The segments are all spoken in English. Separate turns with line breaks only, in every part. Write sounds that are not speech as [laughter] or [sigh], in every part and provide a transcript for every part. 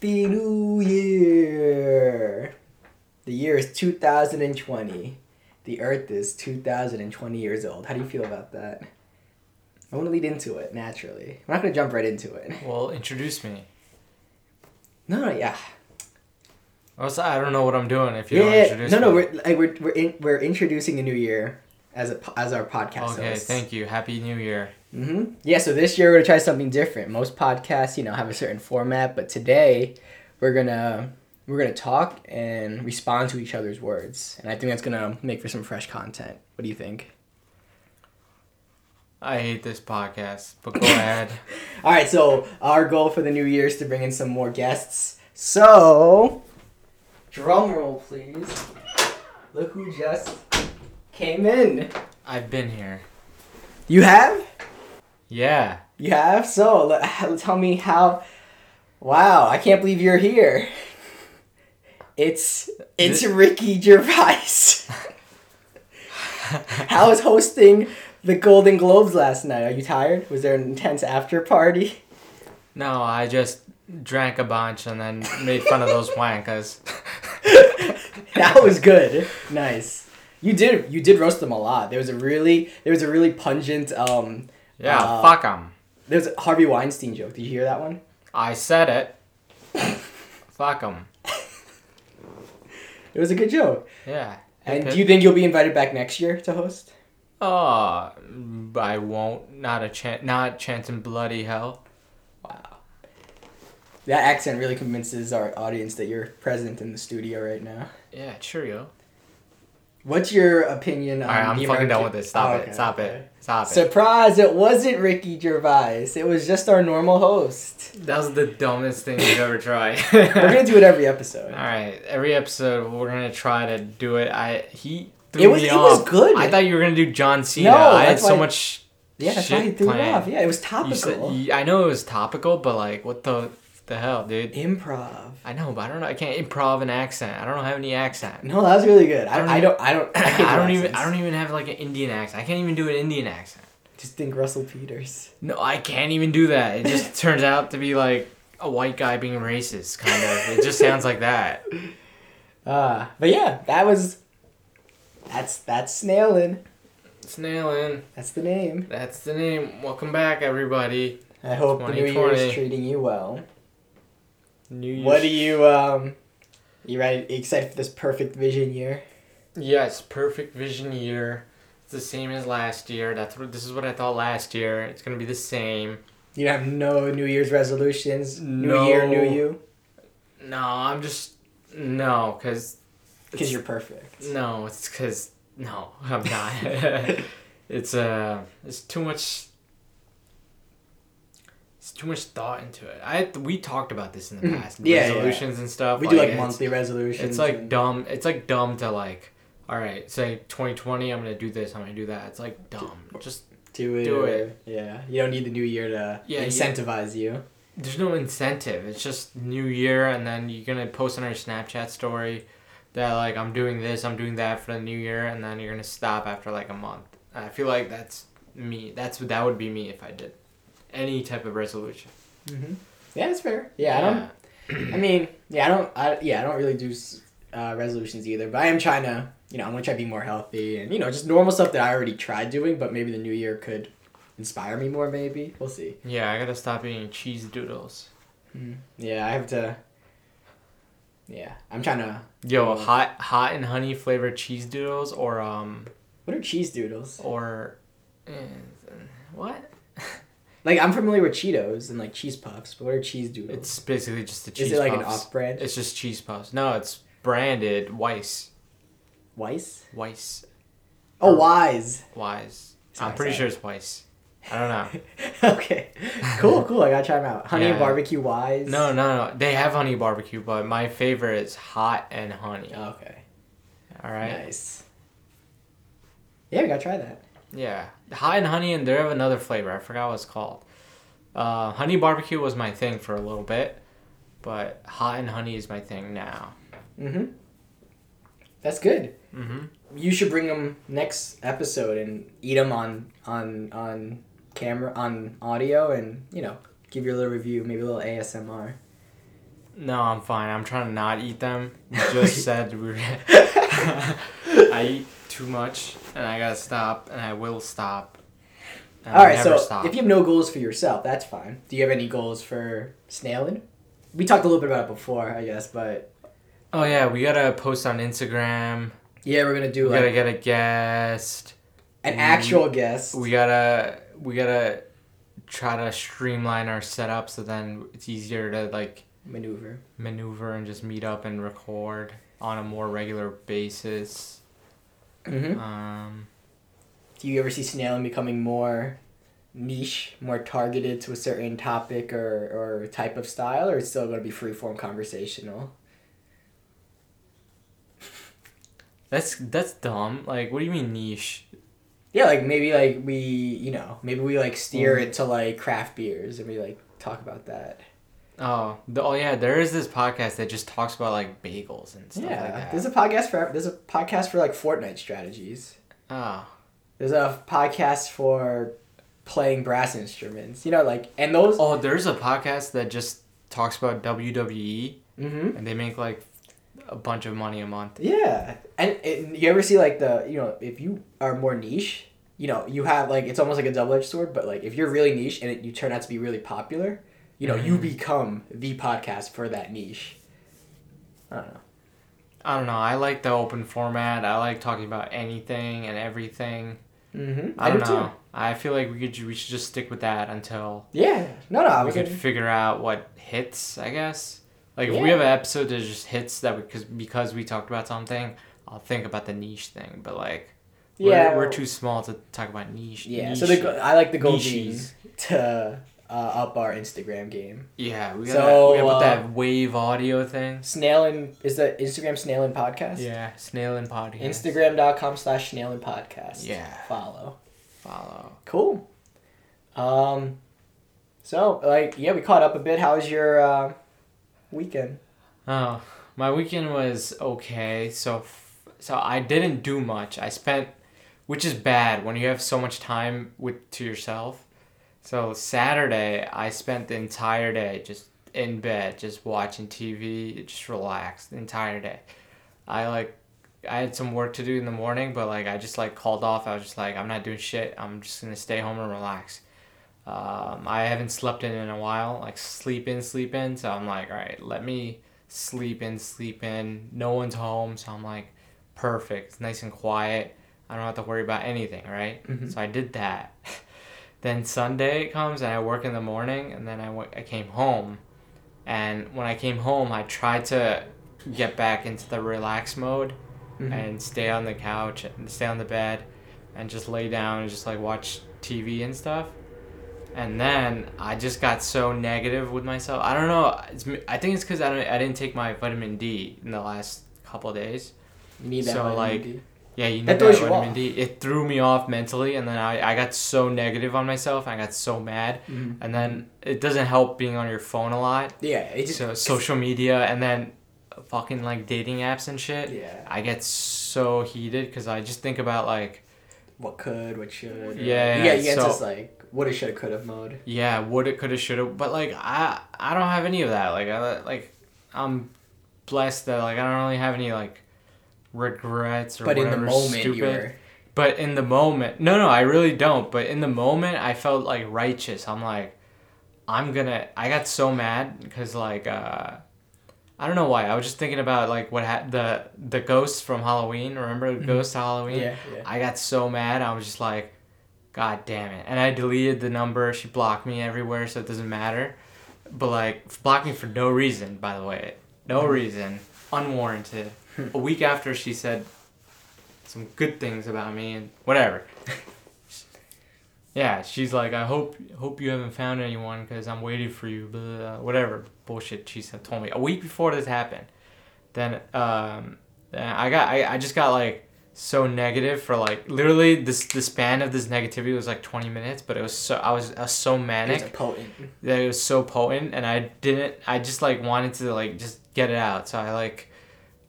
Happy New Year! The year is 2020. The Earth is 2020 years old. How do you feel about that? I want to lead into it naturally. I'm not going to jump right into it.
Well, introduce me.
No, no, yeah.
Also, I don't know what I'm doing if you
Yeah,
don't
yeah,
introduce
no, no,
me.
we're like we're we're, in, we're introducing a new year as a as our podcast.
Okay,
hosts.
thank you. Happy New Year.
Mm-hmm. Yeah, so this year we're gonna try something different. Most podcasts, you know, have a certain format, but today we're gonna we're gonna talk and respond to each other's words, and I think that's gonna make for some fresh content. What do you think?
I hate this podcast, but go ahead. [laughs]
All right, so our goal for the new year is to bring in some more guests. So, drum roll, please. Look who just came in.
I've been here.
You have?
Yeah.
You have? So, tell me how. Wow, I can't believe you're here. It's it's
Th-
Ricky Gervais. [laughs] how was hosting the Golden Globes last night? Are you tired? Was there an intense after party?
No, I just drank a bunch and then made fun of those [laughs] wankers.
that was good. Nice. You did you did roast them a lot. There was a really there was a really pungent um
Yeah,
Uh,
fuck 'em.
there's a Harvey Weinstein joke. Did you hear that one?
I said it. [laughs] fuck 'em.
It was a good joke.
Yeah.
And do you think you'll be invited back next year to host?
Oh, I won't. Not a chance. Not a chance in bloody hell.
Wow. That accent really convinces our audience that you're present in the studio right now.
Yeah, cheerio.
What's your opinion on
All right, I'm fucking done with this. Stop
Oh,
it. Stop it. Stop it.
Surprise! It wasn't Ricky Gervais. It was just our normal host.
That was the dumbest thing you've ever tried. [laughs]
We're gonna do it every episode.
All right, every episode we're gonna try to do it. I he threw
It was-
me
it was
off.
good.
I thought you were gonna do John Cena.
No,
I had
that's
so
why-
much.
Yeah, that's why he threw it
planned.
off. Yeah, it was
You
topical.
said, you- I know it was topical, but like, what the the hell, dude?
Improv.
I know, but I don't know. I can't improv an accent. I don't have any accent.
No, that was really good. I,
I don't
I don't. I don't. [coughs] I, can't do
I don't even. I don't even have like an Indian accent. I can't even do an Indian accent.
Just think Russell Peters.
No, I can't even do that. It just [laughs] turns out to be like a white guy being racist, kind of. It just sounds like that. [laughs]
Uh, but yeah, that was. That's that's Snailin.
Snailing.
That's the name.
That's the name. Welcome back, everybody.
I hope the new year is treating you well.
New.
What do you um? You ready? Excited for this perfect vision year?
Yes, perfect vision year. It's the same as last year. That's what. This is what I thought last year. It's gonna be the same.
You have no New Year's resolutions. New
No.
year, new you.
No, I'm just no, cause
Because you're perfect.
no, it's cause no, I'm not. [laughs] [laughs] it's uh, it's too much. It's too much thought into it. I we talked about this in the
Mhm.
past.
Yeah, yeah.
resolutions and stuff.
We do like
it's-
monthly resolutions.
It's like
and-
dumb. It's like dumb to like. All right, say 2020. I'm gonna do this. I'm gonna do that. It's like dumb. Just
do it.
do it.
Yeah, you don't need the new year to
Yeah, you-
incentivize you.
there's no incentive. It's just New Year, and then you're gonna post on your Snapchat story that like I'm doing this, I'm doing that for the New Year, and then you're gonna stop after like a month. I feel like that's me. That's that would be me if I did any type of resolution.
Mm-hmm. Yeah, that's fair. Yeah, I don't. I mean, yeah, I don't. I, yeah, I don't really do uh, resolutions either. But I am trying to. You know, I'm gonna try to be more healthy and you know just normal stuff that I already tried doing, but maybe the new year could inspire me more. Maybe we'll see.
Yeah, I gotta stop eating cheese doodles.
Mm. Yeah, I have to. Yeah, I'm trying to.
Yo,
Yeah.
hot hot and honey flavored cheese doodles, or um,
What are cheese doodles?
or eh, what?
Like I'm familiar with Cheetos and like cheese puffs, but what are cheese doodles?
It's basically just the cheese.
Is it like an off-brand?
It's just cheese puffs. No, it's branded Weiss.
Weiss?
Weiss.
Oh, Wise.
Wise.
Sorry,
I'm pretty
sorry.
sure it's Weiss. I don't know. [laughs]
okay, cool, [laughs] cool. I gotta try them out. Honey and
Yeah.
barbecue Wise.
No, no, no. They have honey barbecue, but my favorite is hot and honey.
Oh, okay.
All right.
Nice. Yeah, we gotta try that.
Yeah, hot and honey, and they have another flavor. I forgot what it's called. Uh, honey barbecue was my thing for a little bit, but hot and honey is my thing now.
Mm-hmm. That's good.
Mm-hmm.
You should bring them next episode and eat them on on on camera on audio and you know give your little review, maybe a little ASMR.
No, I'm fine. I'm trying to not eat them. [laughs] We just said we were. [laughs] I eat too much, and I gotta stop, and I will stop.
All
I'll
right,
never
so
stop.
if you have no goals for yourself, that's fine. Do you have any goals for snailing? We talked a little bit about it before, I guess, but
Oh yeah, we gotta post on Instagram.
yeah, we're gonna do
We
like
gotta get a guest.
an actual guest.
We gotta we gotta try to streamline our setup so then it's easier to like
maneuver.
maneuver and just meet up and record on a more regular basis.
Mm-hmm.
Um,
Do you ever see snailing becoming more niche, more targeted to a certain topic or, or type of style, or it's still going to be free form conversational?
that's that's dumb. Like, what do you mean niche?
Yeah, like maybe like we, you know, maybe we like steer
Mm.
it to like craft beers and we like talk about that.
Oh, the, oh yeah, there is this podcast that just talks about like bagels and stuff
yeah,
like that.
there's a podcast for there's a podcast for like Fortnite strategies.
oh,
There's a podcast for playing brass instruments. You know, like and those.
oh, there's a podcast that just talks about WWE
Mm-hmm.
and they make like a bunch of money a month.
Yeah, and, and you ever see like the you know if you are more niche, you know you have like it's almost like a double edged sword. But like if you're really niche and it, you turn out to be really popular, you know you
Mhm.
become the podcast for that niche. I don't know.
I don't know. I like the open format. I like talking about anything and everything.
Mm-hmm.
I, don't know. I feel like we could we should just stick with that until
Yeah. No, no. I
we could
gonna-
figure out what hits. I guess. Like if we have an episode that just hits that because because we talked about something, I'll think about the niche thing. But like,
yeah.
we're, we're too small to talk about niche.
Yeah.
niche
So the go- I like the goal being to uh, up our Instagram game.
Yeah, we gotta,
So,
we gotta
uh,
that wave audio thing.
Snailin is the Instagram Snailin podcast.
Yeah, snail and podcast.
Instagram.com slash Snailin podcast.
Yeah.
Follow.
follow.
Cool. Um, so like yeah, we caught up a bit. How was your uh, weekend?
Oh, my weekend was okay. So, f- so I didn't do much. I spent, which is bad when you have so much time with to yourself. So Saturday, I spent the entire day just in bed, just watching TV, just relaxed the entire day. I like, I had some work to do in the morning, but like I just like called off. I was just like, I'm not doing shit. I'm just gonna stay home and relax. Um, I haven't slept in in a while, like sleep in, sleep in. So I'm like, all right, let me sleep in, sleep in. No one's home, so I'm like, perfect. It's nice and quiet. I don't have to worry about anything, right?
Mhm.
So I did that. [laughs] then Sunday comes and I work in the morning, and then I went, I came home, and when I came home, I tried to get back into the relax mode
Mhm.
and stay on the couch and stay on the bed and just lay down and just like watch TV and stuff. And then I just got so negative with myself. I don't know. It's, I think it's because I, don't, I didn't take my vitamin D in the last couple of days.
You need that.
so,
vitamin
like,
D.
Yeah, you need
That
that,
throws you off.
D. It threw me off mentally, and then I, I got so negative on myself. I got so mad,
Mhm.
and then it doesn't help being on your phone a lot.
yeah, it just
So social media, and then fucking like dating apps and shit.
yeah.
I get so heated because I just think about like,
What could, what should? Yeah,
Yeah,
you get, you
so-
this like woulda, shoulda, coulda mode.
yeah, woulda, coulda, shoulda, but like I I don't have any of that. Like I like I'm blessed that like I don't really have any like regrets or
But in the
whatever
moment,
stupid.
you were.
But in the moment, no, no, I really don't. But in the moment, I felt like righteous. I'm like, I'm gonna. I got so mad because like, uh, I don't know why. I was just thinking about like what ha- the the ghosts from Halloween. Remember the
Mhm.
ghost Halloween?
Yeah, yeah.
I got so mad. I was just like, God damn it! And I deleted the number. She blocked me everywhere, so it doesn't matter. But like, blocked me for no reason. By the way, no reason, unwarranted. A week after she said some good things about me and whatever. yeah, she's like, I hope hope you haven't found anyone because I'm waiting for you. Blah, whatever bullshit she said told me a week before this happened. Then um, then I got I, I just got like so negative for like literally this the span of this negativity was like 20 minutes but it was so I was, I was so
It was
manic
a potent.
that it was so potent and I didn't I just like wanted to like just get it out so I like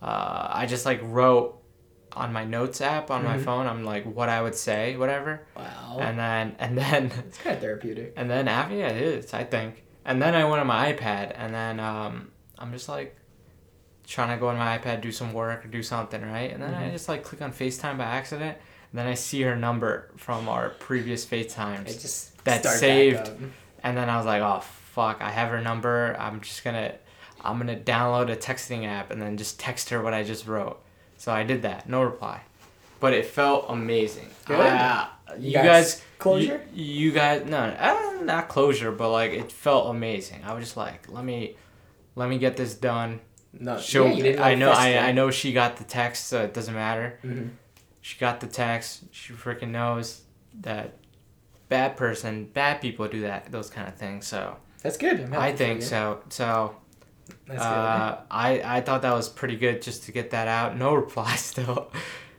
uh, I just like wrote on my notes app on my
Mhm.
phone I'm like what I would say whatever
Wow.
and then and then [laughs]
it's kind of therapeutic.
and then after yeah it is I think and then I went on my iPad and then um, I'm just like trying to go on my iPad, do some work or do something, right? And then I
Mhm.
just like click on FaceTime by accident. And then I see her number from our previous
It
FaceTimes.
just back
saved. And then I was like, oh fuck, I have her number. I'm just gonna I'm gonna download a texting app and then just text her what I just wrote. So I did that. No reply. But it felt amazing.
Good.
Uh,
You got
guys
closure?
You, you guys no, uh, not closure, but like it felt amazing. I was just like, let me let me get this done.
No, yeah, you didn't
I know I. I know she got the text, so it doesn't matter.
Mhm.
She got the text. She freaking knows that bad person, bad people do that, those kind of things. So
That's good.
I think so. So Uh, I I thought that was pretty good just to get that out. No [laughs] reply still.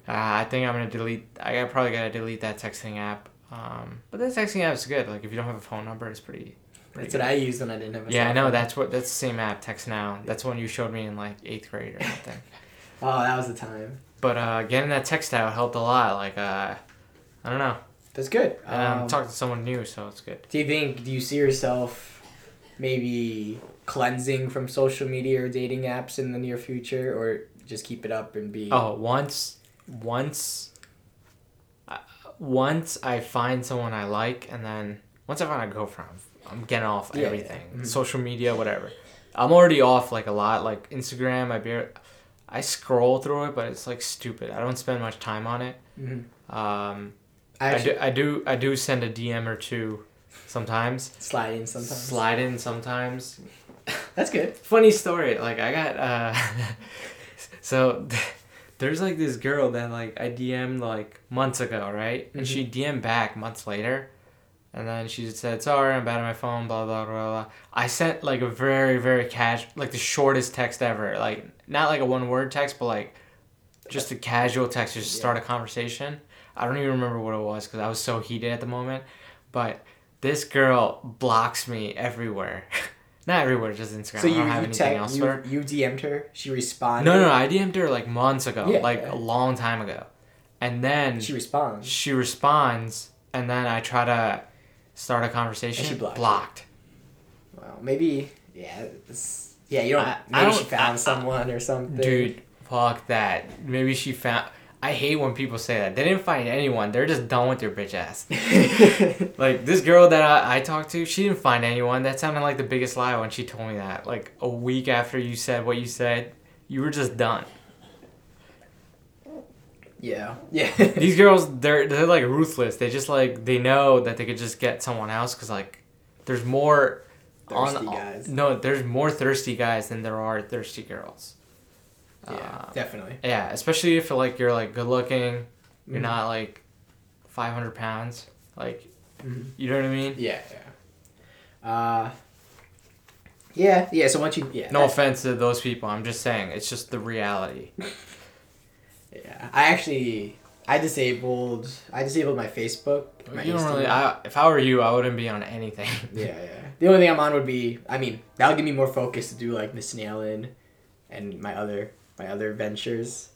Uh, I think I'm gonna delete. I probably gotta delete that texting app. Um, but the texting app is good. Like if you don't have a phone number, it's pretty. pretty
That's
good.
what I used when I didn't have a
Yeah, I know. That's what. That's the same app. Text now. That's one you showed me in like eighth grade or something. [laughs] [laughs]
Oh, that was the time.
but uh, getting that text out helped a lot. Like uh, I don't know.
That's good.
And I'm
Um,
talking to someone new, so it's good.
Do you think? Do you see yourself maybe cleansing from social media or dating apps in the near future, or just keep it up and be?
Oh, once, once, uh, once I find someone I like, and then once I find a girlfriend, I'm getting off
Yeah, yeah.
everything,
Mhm.
social media, whatever. I'm already off like a lot, like Instagram. I bear, I scroll through it, but it's like stupid. I don't spend much time on it.
Mhm.
Um,
I
I, do, I do, I do send a DM or two, sometimes.
slide in sometimes.
Slide in sometimes. [laughs]
That's good.
funny story like i got uh [laughs] so [laughs] there's like this girl that like i dm'd like months ago right? And she dm'd back months later. And then she said sorry i'm bad on my phone blah blah blah blah. I sent like a very very cash like the shortest text ever. Like not like a one word text but like just a casual text just to start a conversation. I don't even remember what it was because i was so heated at the moment. But this girl blocks me everywhere not everywhere just instagram
So
i
you
don't have
you,
anything
tech-
else
you,
for her
you DM'd her. She responded.
no, no, no, I DM'd her like months ago,
Yeah,
like
yeah.
a long time ago, and then
She responds.
she,
responds.
and then I try to start a conversation.
And she blocked
blocked.
Well, maybe. Yeah. Yeah. You don't.
I- I
maybe
don't-
she found
I-
someone or something.
Dude, fuck that. Maybe she found. I hate when people say that. They didn't find anyone. They're just done with your bitch ass. [laughs] Like this girl that I, I talked to, she didn't find anyone. That sounded like the biggest lie when she told me that. Like a week after you said what you said, you were just done.
yeah. Yeah. [laughs]
These girls, they're they're like ruthless. They just like they know that they could just get someone else because like there's more
Thirsty
on
guys.
no there's more thirsty guys than there are thirsty girls.
Yeah.
Uh,
definitely.
yeah, especially if like you're like good looking, you're
Mhm.
not like five hundred pounds. Like
Mhm.
you know what I mean?
Yeah. Yeah. Uh. Yeah. Yeah. So once you. Yeah.
No offense to those people. I'm just saying it's just the reality. [laughs]
Yeah, I actually I disabled I disabled my Facebook. My
you don't really. I, if I were you, I wouldn't be on anything. [laughs]
yeah, yeah. The only thing I'm on would be I mean that would give me more focus to do like Miss Nailin and my other my other ventures.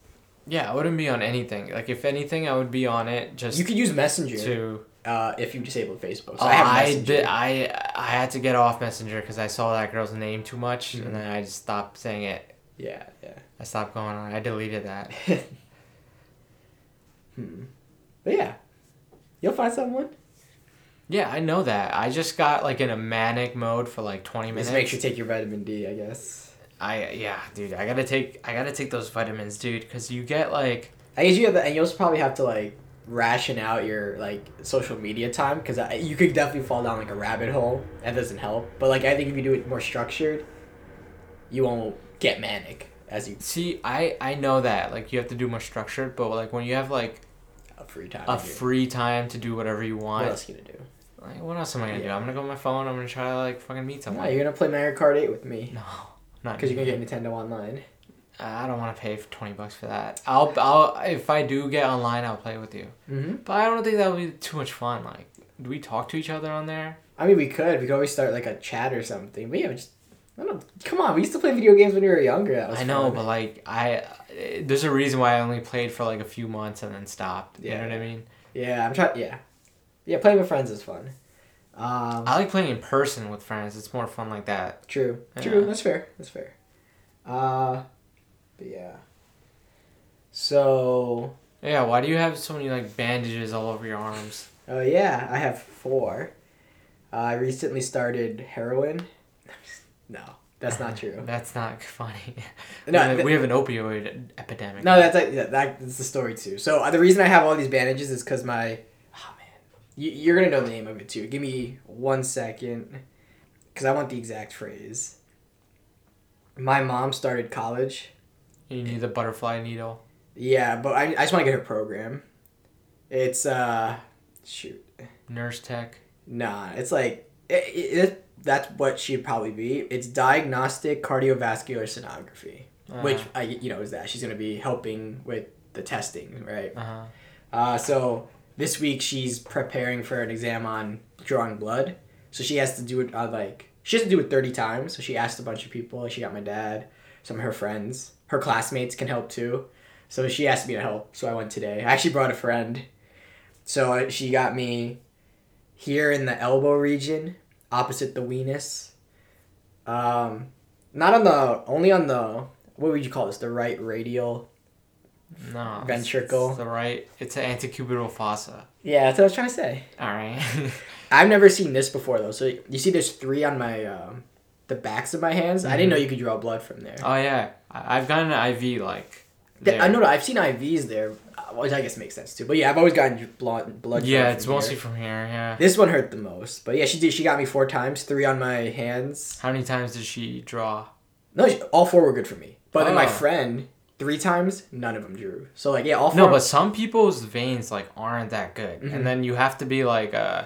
yeah, I wouldn't be on anything. Like if anything, I would be on it just
You could use Messenger
to.
uh, if you disabled Facebook. So
Oh,
I have
I did. I I had to get off Messenger because I saw that girl's name too much,
Mhm.
and then I just stopped saying it.
Yeah, yeah.
I stopped going on. I deleted that. [laughs]
hmm. But yeah, you'll find someone.
Yeah, I know that. I just got like in a manic mode for like twenty minutes.
Just make sure you take your vitamin D, I guess.
I yeah, dude. I gotta take. I gotta take those vitamins, dude, because you get like.
I guess you have, the, and you'll probably have to like ration out your like social media time because you could definitely fall down like a rabbit hole. That doesn't help. But like I think if you do it more structured, you won't get manic as you
See, I I know that like you have to do more structured, but like when you have like
a free time.
a free time to do whatever you want.
what else you gonna do?
like what else am I gonna do? I'm gonna go on my phone. I'm gonna try to like fucking meet
No,
someone.
you're gonna play Mario Kart 8 with me
No, not
because you're gonna get Nintendo Online.
I don't want to pay for twenty bucks for that. I'll I'll if I do get online, I'll play with you.
Mm-hmm.
But I don't think that would be too much fun. Like, do we talk to each other on there?
I mean, we could. We could always start like a chat or something. But yeah, just I don't. Come on, we used to play video games when we were younger.
I know,
fun.
but like I, there's a reason why I only played for like a few months and then stopped. You know what I mean?
yeah, I'm trying. Yeah, yeah, playing with friends is fun. Um,
I like playing in person with friends. It's more fun like that.
true,
Yeah.
true. That's fair. That's fair. Uh, but yeah. So,
Yeah, why do you have so many like bandages all over your arms?
oh yeah, I have four. Uh, I recently started heroin. [laughs] No, that's not true. [laughs]
That's not funny. [laughs]
No,
we, have,
th-
we have an opioid epidemic.
No, that's like, yeah, that, that's the story too. So uh, the reason I have all these bandages is because my, you're gonna know the name of it too. Give me one second, because I want the exact phrase. My mom started college.
you need the butterfly needle.
Yeah, but I, I just want to get her program. It's uh, shoot,
Nurse tech.
nah, it's like it, it, that's what she'd probably be. It's diagnostic cardiovascular sonography,
Uh,
which I you know is that she's gonna be helping with the testing, right?
Uh-huh.
Uh, so this week she's preparing for an exam on drawing blood. So she has to do it uh, like she has to do it thirty times. So she asked a bunch of people. She got my dad, some of her friends, her classmates can help too. So she asked me to help. So I went today. I actually brought a friend. So uh, she got me here in the elbow region, opposite the weenus. Um, not on the only on the what would you call this? The right radial
No.
Ventricle.
It's the right. It's an antecubital fossa.
Yeah, that's what I was trying to say.
All right. [laughs]
I've never seen this before though. So you see, there's three on my um, the backs of my hands. I didn't know you could draw blood from there.
oh yeah, I've gotten an IV like. There.
I know that I've seen IVs there, uh, which I guess makes sense too. But yeah, I've always gotten blood blood.
Yeah, it's
here.
mostly from here. Yeah.
This one hurt the most, but yeah, she did. She got me four times, three on my hands.
How many times did she draw?
No, all four were good for me. But then my
Oh.
friend, three times, none of them drew. So like, yeah, all four.
No, but some people's veins like aren't that good,
Mhm.
and then you have to be like uh,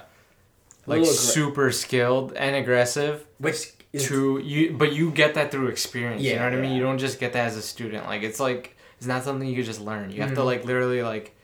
like super skilled and aggressive
which is
to you. But you get that through experience. you know what I mean. You don't just get that as a student. Like it's like it's not something you could just learn. You have to
Mhm.
like literally like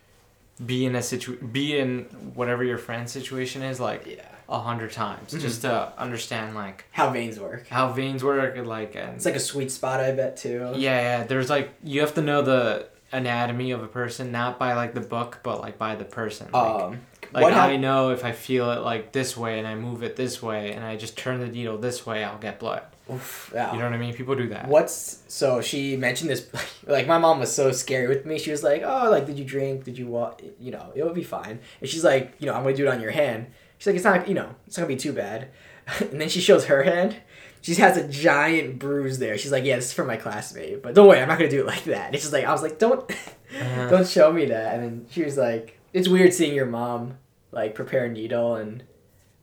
be in a situ be in whatever your friend's situation is like
yeah,
a hundred times
Mhm.
just to understand like
how veins work.
how veins work like and
It's like a sweet spot, I bet too.
yeah yeah there's like you have to know the anatomy of a person not by like the book but like by the person like,
Um,
like
what
I
hap-
know if I feel it like this way and I move it this way and I just turn the needle this way I'll get blood
Oof, yeah.
you know what I mean people do that
What's so she mentioned this [laughs] like my mom was so scary with me. She was like, "Oh, like did you drink? Did you walk? You know, it would be fine." And she's like, "You know, I'm gonna do it on your hand." She's like, "It's not, you know, it's not gonna be too bad." [laughs] And then she shows her hand. She has a giant bruise there. She's like, "Yeah, this is for my classmate, but don't worry, I'm not gonna do it [laughs] like that." It's just like I was like, "Don't,
Uh-huh. [laughs]
don't show me that." And then she was like, "It's weird seeing your mom like prepare a needle and."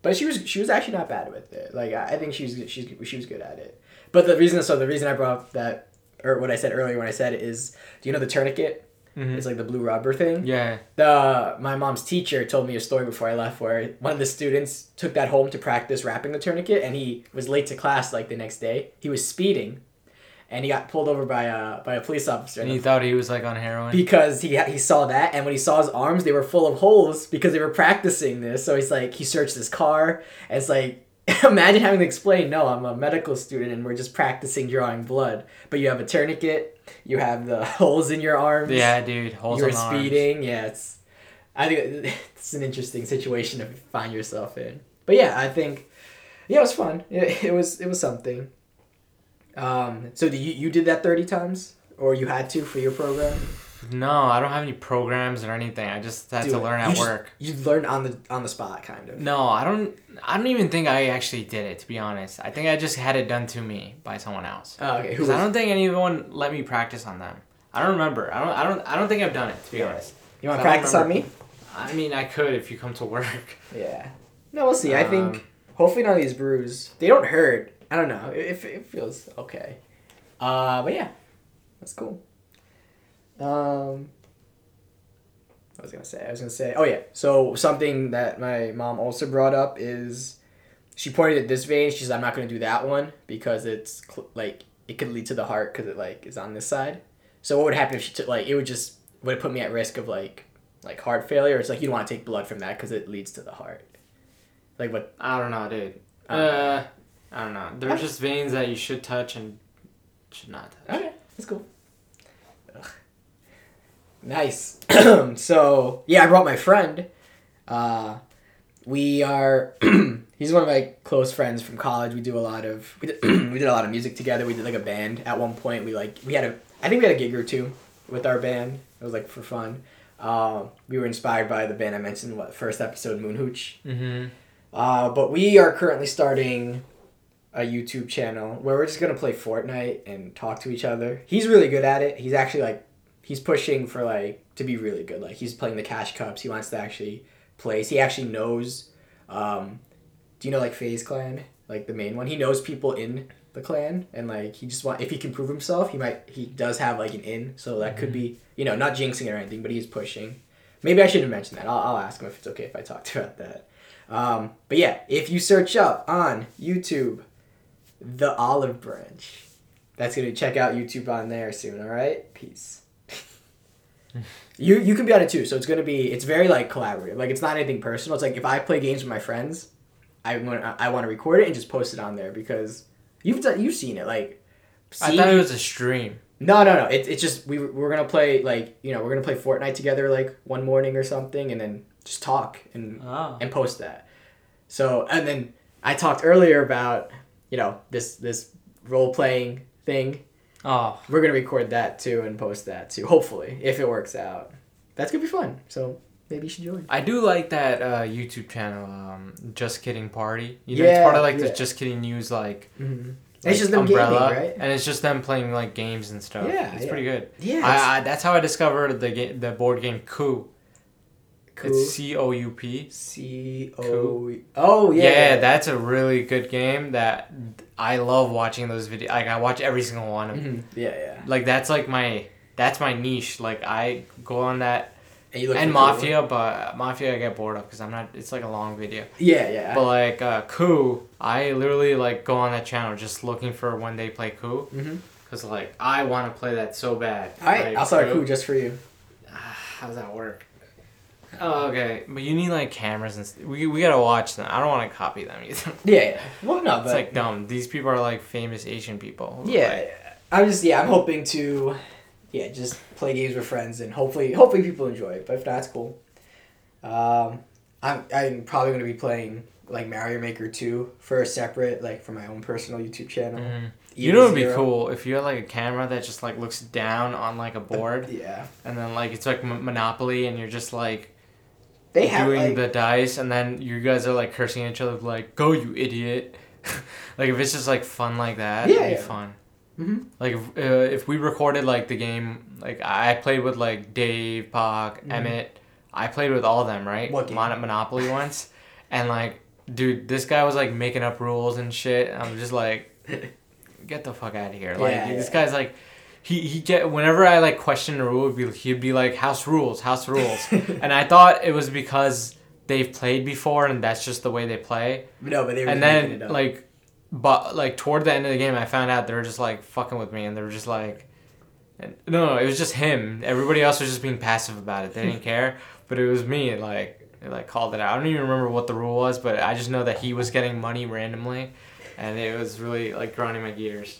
But she was she was actually not bad with it. Like I I think she was she's she was good at it. But the reason so the reason I brought up that or what I said earlier when I said it is do you know the tourniquet?
Mhm.
It's like the blue rubber thing.
yeah
The my mom's teacher told me a story before I left where one of the students took that home to practice wrapping the tourniquet and he was late to class like the next day. He was speeding and he got pulled over by a by a police officer.
and you thought he was like on heroin
because he he saw that and when he saw his arms they were full of holes because they were practicing this so he's like he searched his car and it's like [laughs] imagine having to explain no i'm a medical student and we're just practicing drawing blood. But you have a tourniquet you have the [laughs] holes in your arms.
Yeah dude holes
you're
the arms.
speeding yeah it's i think [laughs] it's an interesting situation to find yourself in. But yeah i think yeah it was fun. It, it was it was something. Um so do you you did that 30 times? Or you had to for your program
no I don't have any programs or anything I just had
Do
to learn
You
at
just-
work
You learned on the on the spot, kind of.
No, I don't. I don't even think I actually did it. To be honest, I think I just had it done to me by someone else.
Oh, okay. Who
Because I don't think anyone let me practice on them. I don't remember. I don't. I don't. I don't think I've done it. To be
Yeah.
honest.
you want to practice on me?
I mean, I could if you come to work. [laughs]
Yeah. No, we'll see. I
Um,
think hopefully none of these bruises they don't hurt. I don't know. It, it, it feels okay. Uh, but yeah, that's cool. Um, what was gonna say? I was gonna say. Oh yeah. So something that my mom also brought up is she pointed at this vein. She's I'm not gonna do that one because it's cl- like it could lead to the heart because it like is on this side. So what would happen if she took like it would just would it put me at risk of like like heart failure? It's like you don't want to take blood from that because it leads to the heart. Like what?
I don't know, dude.
Uh,
Uh, I don't know. There's
Okay.
just veins that you should touch and should not touch.
Okay, that's cool. Nice. [clears throat] so yeah, I brought my friend. Uh, we are [clears throat] he's one of my close friends from college. We do a lot of we did, [clears throat] we did a lot of music together. We did like a band at one point. We like we had a I think we had a gig or two with our band. It was like for fun. Uh, we were inspired by the band I mentioned what first episode Moon Hooch.
Mm-hmm.
Uh, but we are currently starting a YouTube channel where we're just gonna play Fortnite and talk to each other. He's really good at it. He's actually like he's pushing for like to be really good. Like he's playing the cash cups. He wants to actually place. He actually knows. Um, do you know like FaZe Clan, like the main one? He knows people in the clan, and like he just want if he can prove himself, he might he does have like an in. So that could be you know not jinxing it or anything, but he's pushing. Maybe I should have mentioned that. I'll, I'll ask him if it's okay if I talked [laughs] about that. Um, but yeah, if you search up on YouTube, the Olive Branch, that's gonna check out YouTube on there soon. All right, peace. You you can be on it too, so it's gonna be it's very like collaborative. Like it's not anything personal. It's like if I play games with my friends, I want I want to record it and just post it on there because you've done you've seen it like.
I thought it was a stream.
no, no, no. It, it's just we we're gonna play like you know we're gonna play Fortnite together like one morning or something, and then just talk and
Oh.
and post that. So and then I talked earlier about you know this this role playing thing.
Oh.
We're gonna record that too and post that too. Hopefully, if it works out, that's gonna be fun. So maybe you should join.
I do like that uh, YouTube channel, um, Just Kidding Party. You know, it's
Yeah,
part of like
yeah.
the Just Kidding News, like,
Mm-hmm.
like
it's just them gaming, right?
and it's just them playing like games and stuff.
Yeah,
it's
yeah.
pretty good.
Yeah.
I, I, that's how I discovered the game, the board game Coup.
Cool.
It's C O U P.
C O. Oh yeah.
Yeah, that's a really good game. That I love watching those videos. Like I watch every single one of.
Mhm. Yeah, yeah.
Like that's like my that's my niche. Like I go on that
And,
and
for cool.
Mafia, but Mafia I get bored of because I'm not. It's like a long video.
Yeah, yeah.
But like uh, Coup, I literally like go on that channel just looking for when they play Coup,
mm-hmm.
cause like I want to play that so bad.
All right,
Like,
I'll start a coup just for you.
How does that work? Oh, okay, but you need like cameras and st- we we gotta watch them. I don't want to copy them [laughs] either.
Yeah, yeah. Well, no,
It's like dumb. These people are like famous Asian people.
yeah,
like-
I'm just yeah, I'm hoping to, yeah, just play games with friends and hopefully hopefully people enjoy it. But if not, it's cool. Um, I'm I'm probably gonna be playing like Mario Maker two for a separate like for my own personal YouTube channel.
Mhm. You know, it'd be cool if you had like a camera that just like looks down on like a board, [laughs]
Yeah,
and then like it's like M- Monopoly, and you're just like
they have
doing
like
the dice, and then you guys are like cursing each other, like "Go, you idiot!" [laughs] like if it's just like fun like that,
Yeah,
it'd be
yeah.
fun.
Mhm.
Like if, uh, if we recorded like the game, like I played with like Dave, Pac,
Mhm.
Emmett. I played with all of them, right?
What game?
Mon- Monopoly once, [laughs] and like, dude, this guy was like making up rules and shit. and I'm just like, [laughs] get the fuck out of here! Like
Yeah,
this guy's like. He, he get whenever I like question a rule, he'd be, he'd be like house rules, house rules, [laughs] and I thought it was because they've played before and that's just the way they play.
no, but they were
And then like, but like toward the end of the game, I found out they were just like fucking with me, and they were just like, and, no, no, it was just him. Everybody else was just being passive about it. They didn't [laughs] care, but it was me. And like, like called it out. I don't even remember what the rule was, but I just know that he was getting money randomly, and it was really like grinding my gears.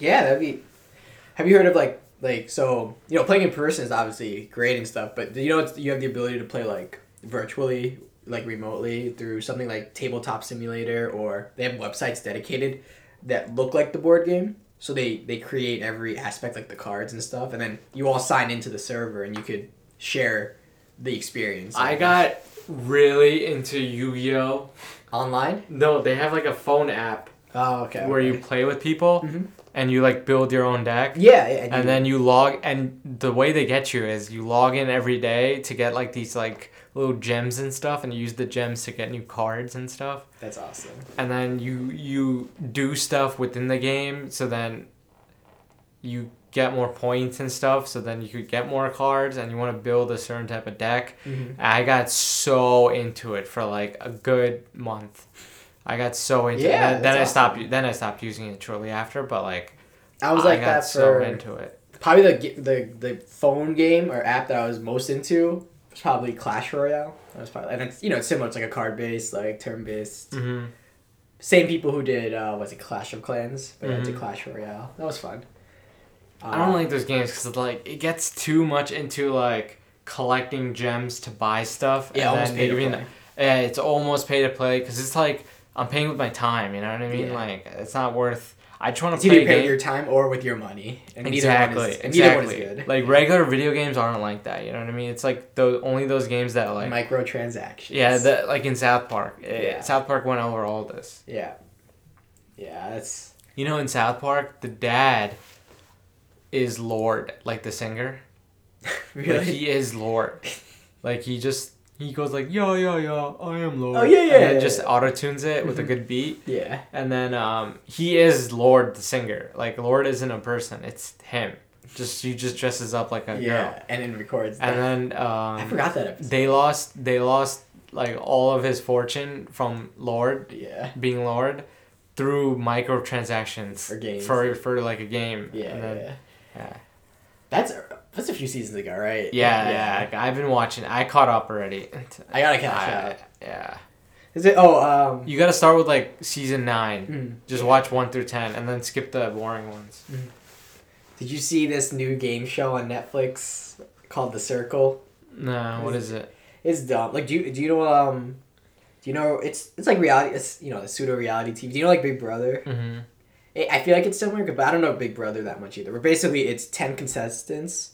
Yeah, that'd be. Have you heard of like like so you know playing in person is obviously great and stuff, but you know it's, you have the ability to play like virtually like remotely through something like Tabletop Simulator or they have websites dedicated that look like the board game. So they they create every aspect like the cards and stuff, and then you all sign into the server and you could share the experience.
I got really into Yu-Gi-Oh.
online.
No, they have like a phone app
Oh, okay.
where you play with people,
Mhm.
And you like build your own deck.
Yeah, yeah,
and then you log and the way they get you is you log in every day to get like these like little gems and stuff and you use the gems to get new cards and stuff
that's awesome.
and then you you do stuff within the game so then you get more points and stuff so then you could get more cards and you want to build a certain type of deck
Mhm.
i got so into it for like a good month i got so into
Yeah,
it then, then i stopped then i stopped using it shortly after but like
I was like
got
that
so
for
into it
probably the the the phone game or app that I was most into was probably Clash Royale. That was probably and it's you know it's similar. It's like a card based, like turn based.
mm-hmm.
Same people who did uh, was it Clash of Clans, but yeah,
Mhm.
did Clash Royale. That was fun.
I don't like those games because like it gets too much into like collecting gems to buy stuff.
Yeah,
and
almost
then
pay to play.
Yeah, it's almost pay to play because it's like I'm paying with my time. You know what I mean?
Yeah.
Like it's not worth. I just want to
either
play a
pay with your time or with your money, and
exactly.
neither one is,
exactly.
neither one is good.
Like regular video games aren't like that. You know what I mean? It's like the only those games that like.
microtransactions.
yeah, the, like in South Park. Eh,
Yeah.
South Park went over all this.
yeah, yeah. That's
You know, in South Park, the dad is Lorde, like the singer. [laughs] Like,
really.
he is Lorde. [laughs] Like he just he goes like yo yo yo I am Lorde.
Oh, yeah, yeah,
And then
yeah,
just
yeah.
auto tunes it with a
Mhm.
good beat,
yeah,
and then um he is Lorde the singer. Like Lorde isn't a person; it's him. Just he just dresses up like a
yeah,
girl.
and then records.
And
that.
then um,
I forgot that episode.
they lost they lost like all of his fortune from Lorde
yeah,
being Lorde through microtransactions
For games.
for for like a game.
yeah,
And then-
yeah.
yeah.
That's that's a few seasons ago, right?
Yeah, yeah. like, I've been watching. I caught up already.
I gotta catch up.
Yeah.
Is it? Oh, um.
You got to start with like season nine.
mm.
Just watch one through ten, and then skip the boring ones.
Did you see this new game show on Netflix called The Circle?
No, what is it?
It's dumb. Like, do you do you know um, do you know it's it's like reality. It's you know the pseudo reality TV. Do you know like Big Brother?
Mm-hmm.
I I feel like it's similar, but I don't know Big Brother that much either. But basically, it's ten contestants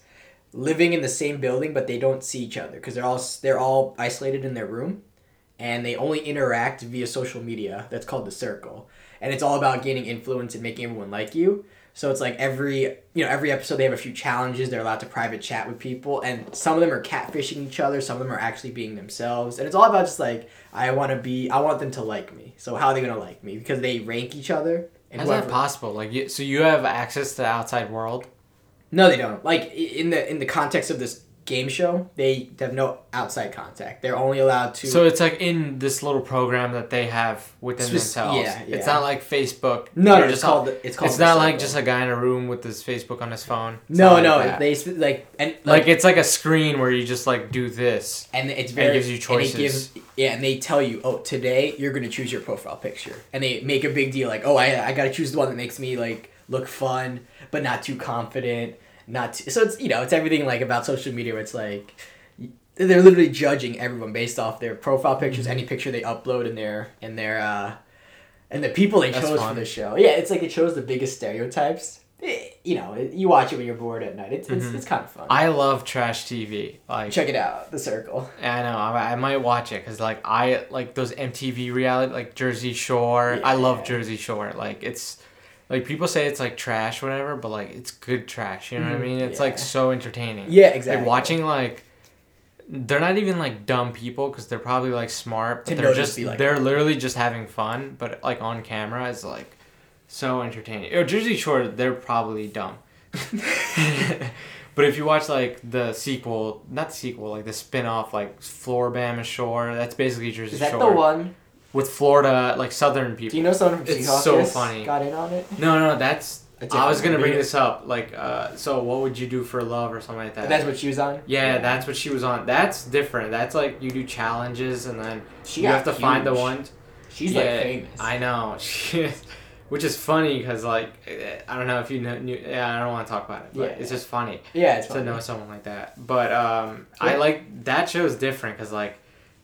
living in the same building, but they don't see each other because they're all they're all isolated in their room, and they only interact via social media. That's called the Circle, and it's all about gaining influence and making everyone like you. So it's like every you know every episode they have a few challenges. They're allowed to private chat with people, and some of them are catfishing each other. Some of them are actually being themselves, and it's all about just like I want to be. I want them to like me. So how are they gonna like me? Because they rank each other. And
How's that possible? Like, you, so you have access to the outside world?
No, they don't. Like in the in the context of this game show, they have no outside contact. They're only allowed to.
So it's like in this little program that they have within themselves.
yeah, yeah.
It's not like Facebook.
no, no, it's
just
called. It's called.
It's not like just a guy in a room with his Facebook on his phone. It's
No, no.
like
they like and
like it's like a screen where you just like do this.
and it's
and
very
it gives you
and it gives-
choices.
yeah, and they tell you, oh, today you're gonna choose your profile picture, and they make a big deal like, oh, I I gotta choose the one that makes me like look fun, but not too confident, not too, so it's you know it's everything like about social media where it's like. They're literally judging everyone based off their profile pictures,
Mm-hmm.
any picture they upload in their in their uh, and the people they
That's
chose
fun.
for the show. Yeah, it's like it shows the biggest stereotypes. Eh, You know, you watch it when you're bored at night. It's it's,
Mhm.
it's kind of fun.
I love trash TV. Like
Check it out, The Circle.
I know I, I might watch it because like I like those MTV reality like Jersey Shore. I love
Yeah.
Jersey Shore. Like it's like people say it's like trash, whatever, but like it's good trash. You know what I
Mhm.
mean? It's
Yeah.
like so entertaining.
Yeah, exactly.
Like watching like they're not even like dumb people because they're probably like smart, but
To
they're just
like
they're
that.
literally just having fun. But like on camera, it's like so entertaining. Or Jersey Shore, they're probably dumb. [laughs] but if you watch like the sequel, not the sequel, like the spin-off, like Floribama Shore, that's basically Jersey
Is that
Shore
the one?
With Florida, like Southern people.
Do you know someone from
It's
Seahawks
so funny.
got in on it?
No, no, that's. I was gonna bring this up, like, uh, so what would you do for love or something like that?
That's what she was on.
Yeah, that's what she was on. That's different. That's like you do challenges and then
she
you have to find the
huge.
ones.
She's
Yeah,
like famous.
I know. She [laughs] which is funny because like I don't know if you know. Knew, yeah, I don't want to talk about it, but
Yeah.
it's just funny
yeah, it's
to
funny.
know someone like that. But um, I like that show is different because like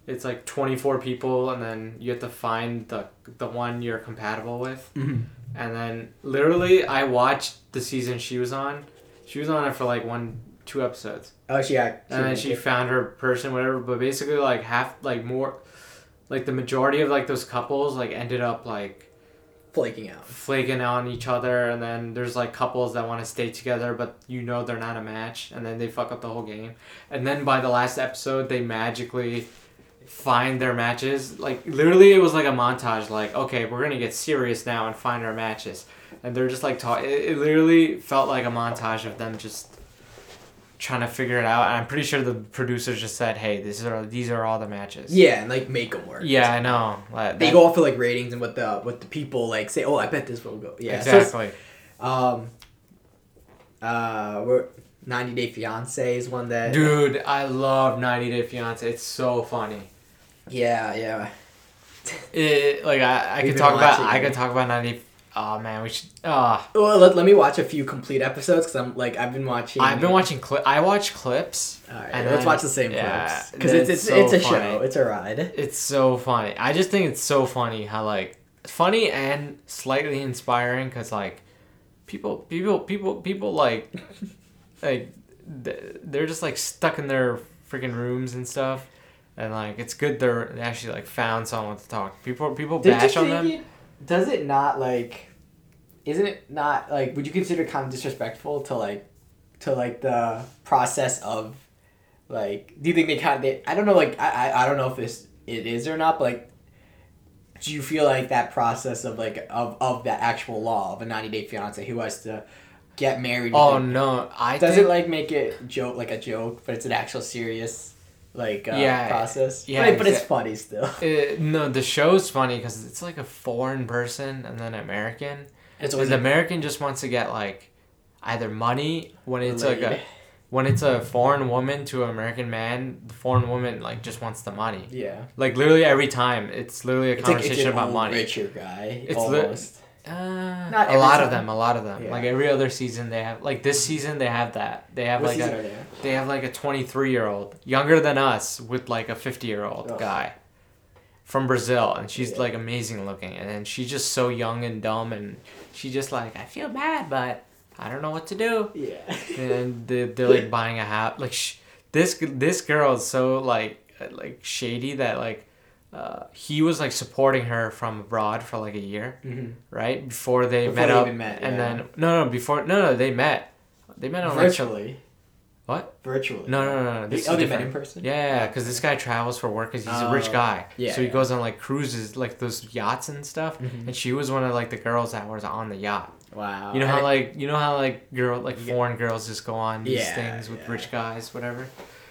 it's like twenty four people and then you have to find the the one you're compatible with.
Mhm.
And then literally, I watched the season she was on. She was on it for like one, two episodes,
Oh, she got.
and then she found her person, whatever. But basically, like half, like more, like the majority of like those couples like ended up like
flaking out.
flaking on each other, and then there's like couples that want to stay together, but you know they're not a match, and then they fuck up the whole game. And then by the last episode, they magically find their matches. Like literally, it was like a montage. Like, okay, we're gonna get serious now and find our matches. And they're just like talk. It, it literally felt like a montage of them just trying to figure it out. And I'm pretty sure the producers just said, "Hey, these are these are all the matches."
Yeah, and like make them work.
Yeah, I know. Like,
They
that-
go off for like ratings and what the what the people like say. Oh, I bet this will go. Yeah, so
exactly.
um, uh, we're 90 Day Fiance is one that.
Dude, I love 90 Day Fiance. It's so funny.
Yeah, yeah. [laughs]
It, like I, I
We've
could talk about I could talk about 90 Oh man, we should. Uh,
Well, let, let me watch a few complete episodes because I'm like I've been watching.
I've been watching clip. I watch clips.
All right,
and
let's
then-
watch the same
yeah,
clips because it's it's,
it's
it's,
so
a show. It's a ride.
It's so funny. I just think it's so funny how like funny and slightly inspiring because like people people people people like [laughs] like they're just like stuck in their freaking rooms and stuff. And like it's good they're actually like found someone to talk. People people bash on them.
it- does it not like? Isn't it not like? Would you consider it kind of disrespectful to like, to like the process of, like? Do you think they kind of? They, I don't know. Like I, I I don't know if this it is or not. But like, do you feel like that process of like of of that actual law of a ninety day fiance who has to get married?
Oh no, I
Does
think
it like make it joke like a joke, but it's an actual serious like uh,
Yeah,
process?
yeah,
but, it's funny still. [laughs]
Uh, no, the show's funny because it's like a foreign person and then American.
It's
the American just wants to get like either money when it's like a when it's a foreign woman to an American man. The foreign woman like just wants the money.
yeah.
Like literally every time, it's literally a
It's like
conversation
an
about money.
richer guy
It's li-
almost.
Uh,
Not
a
every
lot of them, a lot of them.
Yeah.
Like every other season, they have like this season they have that. They have
what
like a
they
they have like a twenty three year old younger than us with like a fifty year old
Ugh.
guy from Brazil, and she's
Yeah.
like amazing looking, and then she's just so young and dumb, and she just like I feel bad, but I don't know what to do.
Yeah.
and they're, they're like [laughs] buying a house. Like sh- this this girl is so like uh, like shady that like uh, he was like supporting her from abroad for like a year,
Mhm.
right before they
Before
met
they
up,
even met,
and
yeah.
then no no before no no they met, they met on like
Virtually.
What?
Virtually.
no no no no
They,
this
oh,
is
they met in person.
Yeah, because this guy travels for work because he's a rich
Oh,
guy.
yeah,
So he
yeah.
goes on like cruises, like those yachts and stuff.
Mhm.
And she was one of like the girls that was on the yacht.
Wow.
You know how like you know how like girl like
Yeah.
foreign girls just go on these
Yeah,
things with
yeah.
rich guys, whatever.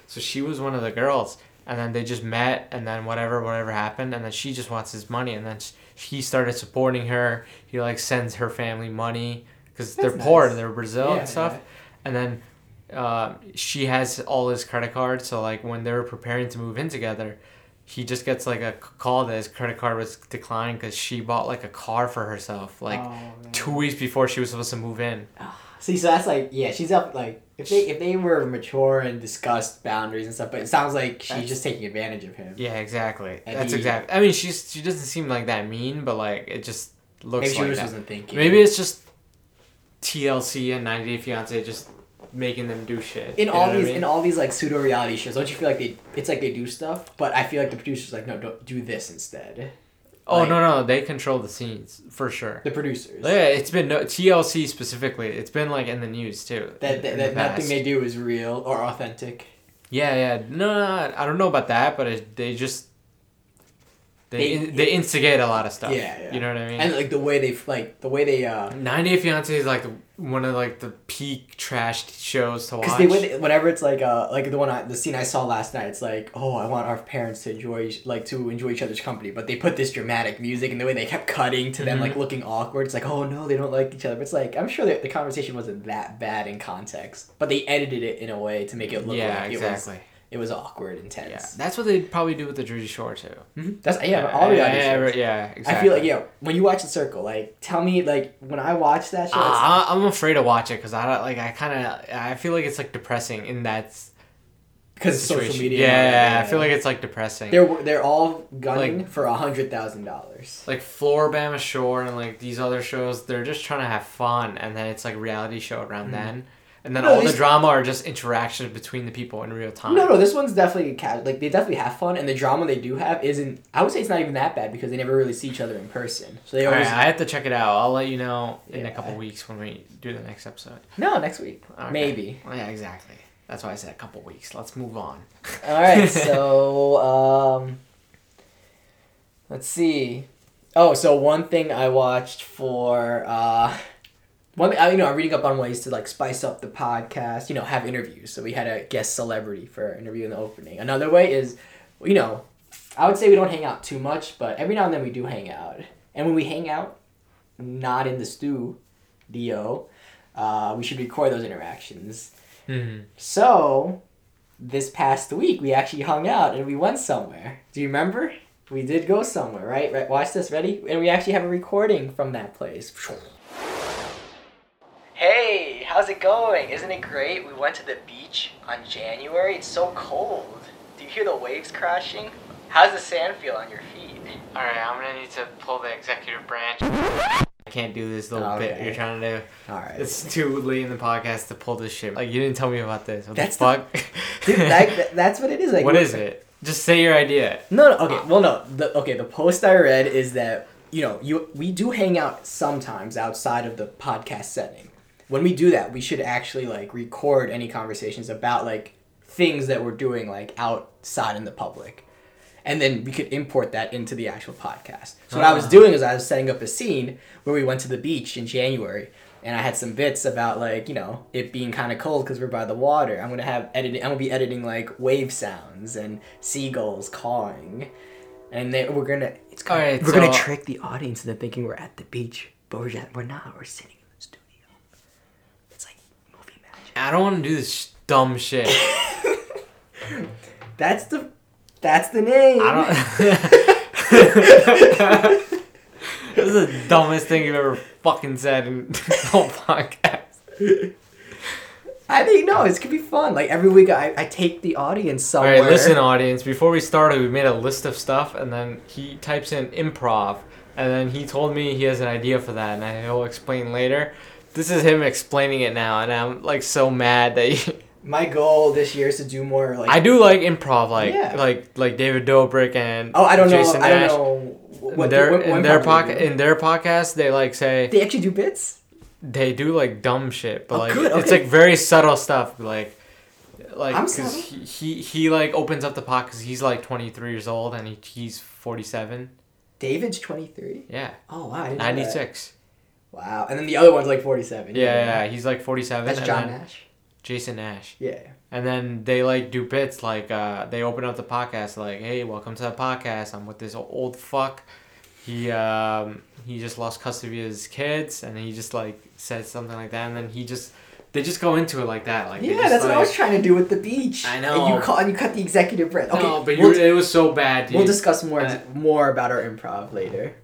So she was one of the girls, and then they just met, and then whatever whatever happened, and then she just wants his money, and then he started supporting her. He like sends her family money because they're
That's
poor,
nice.
they're Brazil
Yeah,
and stuff,
yeah.
and then. Um, she has all his credit cards, so like when they were preparing to move in together, he just gets like a call that his credit card was declined because she bought like a car for herself, like
Oh,
two weeks before she was supposed to move in.
See, so that's like, yeah, she's up like if they if they were mature and discussed boundaries and stuff, but it sounds like she's
That's-
just taking advantage of him.
Yeah, exactly.
And
That's
he-
exactly. I mean, she's she doesn't seem like that mean, but like it just looks
Maybe she
like
just
that.
wasn't thinking.
Maybe it's just TLC and 90 Day Fiance just making them do shit.
in all
what I
these
mean?
in all these like pseudo reality shows, don't you feel like they it's like they do stuff, but I feel like the producers like no, don't do this instead.
Oh
like-
no no they control the scenes for sure.
The producers.
Yeah, it's been no, TLC specifically. It's been like in the news too.
That, that, that
the
nothing they do is real or authentic.
Yeah, yeah. No, no, no, I don't know about that, but it, they just they
They-
they, instigate a lot of stuff.
Yeah, yeah.
You know what I mean?
And like the way they like the way they uh
90 Day Fiance is like one of like the peak trash shows to watch.
because they when, whenever it's like uh like the one I, the scene I saw last night it's like oh I want our parents to enjoy like to enjoy each other's company but they put this dramatic music and the way they kept cutting to them
Mhm.
like looking awkward it's like oh no they don't like each other but it's like I'm sure that the conversation wasn't that bad in context but they edited it in a way to make it look
yeah,
like
exactly.
it was it was awkward
Yeah,
intense
that's what they probably do with the Jersey Shore too.
Mhm. that's yeah, all
yeah,
reality
yeah,
shows.
yeah, exactly.
I feel like yeah when you watch the circle like tell me like when I watch that show
Uh, I'm afraid to watch it because I don't like. I kind of I feel like it's like depressing in that s-
because social media
Yeah,
and all
yeah, I feel like it's like depressing.
they're they're all gunning
Like-
for a hundred thousand dollars
like Floribama Shore and like these other shows, they're just trying to have fun, and then it's like reality show around then, and then.
No,
all the drama are just interactions between the people in real time.
No, no, this one's definitely ca- like they definitely have fun, and the drama they do have isn't. I would say it's not even that bad because they never really see each other in person. So they
All
always
right, I have to check it out. I'll let you know in a couple weeks when we do the next episode.
no next week
Okay.
maybe.
Well, yeah, exactly. That's why I said a couple weeks. Let's move on.
All right, [laughs] so um, let's see. Oh, so one thing I watched for uh, one I you know I'm reading up on ways to like spice up the podcast. You know, have interviews. So we had a guest celebrity for an interview in the opening. Another way is, you know, I would say we don't hang out too much, but every now and then we do hang out. And when we hang out, not in the stew, Dio, uh, we should record those interactions.
hmm
So, this past week we actually hung out and we went somewhere. Do you remember? We did go somewhere, right? Right. Watch this. Ready? And we actually have a recording from that place. Hey, how's it going? Isn't it great? We went to the beach on January. It's so cold. Do you hear the waves crashing? How's the sand feel on your feet?
All right, I'm gonna need to pull the executive branch. I can't do this little bit you're trying to do.
All right.
It's too late in the podcast to pull this shit. Like you didn't tell me about this. What
That's
the
the-
fuck? [laughs]
Dude, that, that- that's what it is. Like
what is it? Just say your idea.
No, no. Okay. Well, no. The, okay. The post I read is that you know you we do hang out sometimes outside of the podcast setting. When we do that, we should actually like record any conversations about like things that we're doing like outside in the public, and then we could import that into the actual podcast. So what I was
Ah.
doing is I was setting up a scene where we went to the beach in January. And I had some bits about like you know it being kind of cold because we're by the water. I'm gonna have editing. I'm gonna be editing like wave sounds and seagulls cawing, and then we're gonna. It's gonna
Alright,
we're gonna
so-
trick the audience into thinking we're at the beach, but we're just, we're not. We're sitting in the studio. It's like movie magic.
I don't want to do this dumb shit. [laughs]
That's the that's the name.
I don't. [laughs] this is the dumbest thing you've ever fucking said in [laughs] the whole podcast.
I think no, this could be fun. Like every week, I, I take the audience
All
somewhere.
right, listen, audience. Before we started, we made a list of stuff, and then he types in improv, and then he told me he has an idea for that, and I- he'll explain later. This is him explaining it now, and I'm like so mad that he, [laughs]
My goal this year is to do more like.
I do like improv, like
Yeah.
like like David Dobrik and
oh, I don't
Jason
know. I don't
Nash.
know.
In
What
their
what- what
in their podcast
they
in their podcast, they like say
They actually do bits.
they do like dumb shit, but
Oh,
like
good,
it's like very subtle stuff, like. Like, cause he, he he like opens up the pot because he's like 23 years old and he, he's 47.
David's twenty three.
Yeah,
Oh wow, I didn't know that.
96.
Wow, and then the other one's like forty seven.
Yeah, yeah, he's like 47.
That's
and
John Nash.
Jason Nash.
Yeah.
And then they like do bits like uh, they open up the podcast like, "Hey, welcome to the podcast. I'm with this old fuck. He um he just lost custody of his kids, and he just like said something like that, and then he just they just go into it like that. Like
Yeah, that's what I was trying to do with the beach.
I
And
know.
you call and you cut the executive breath. Okay,
no, but
we'll,
you, it was so bad, dude.
we'll discuss more
Uh,
more about our improv later.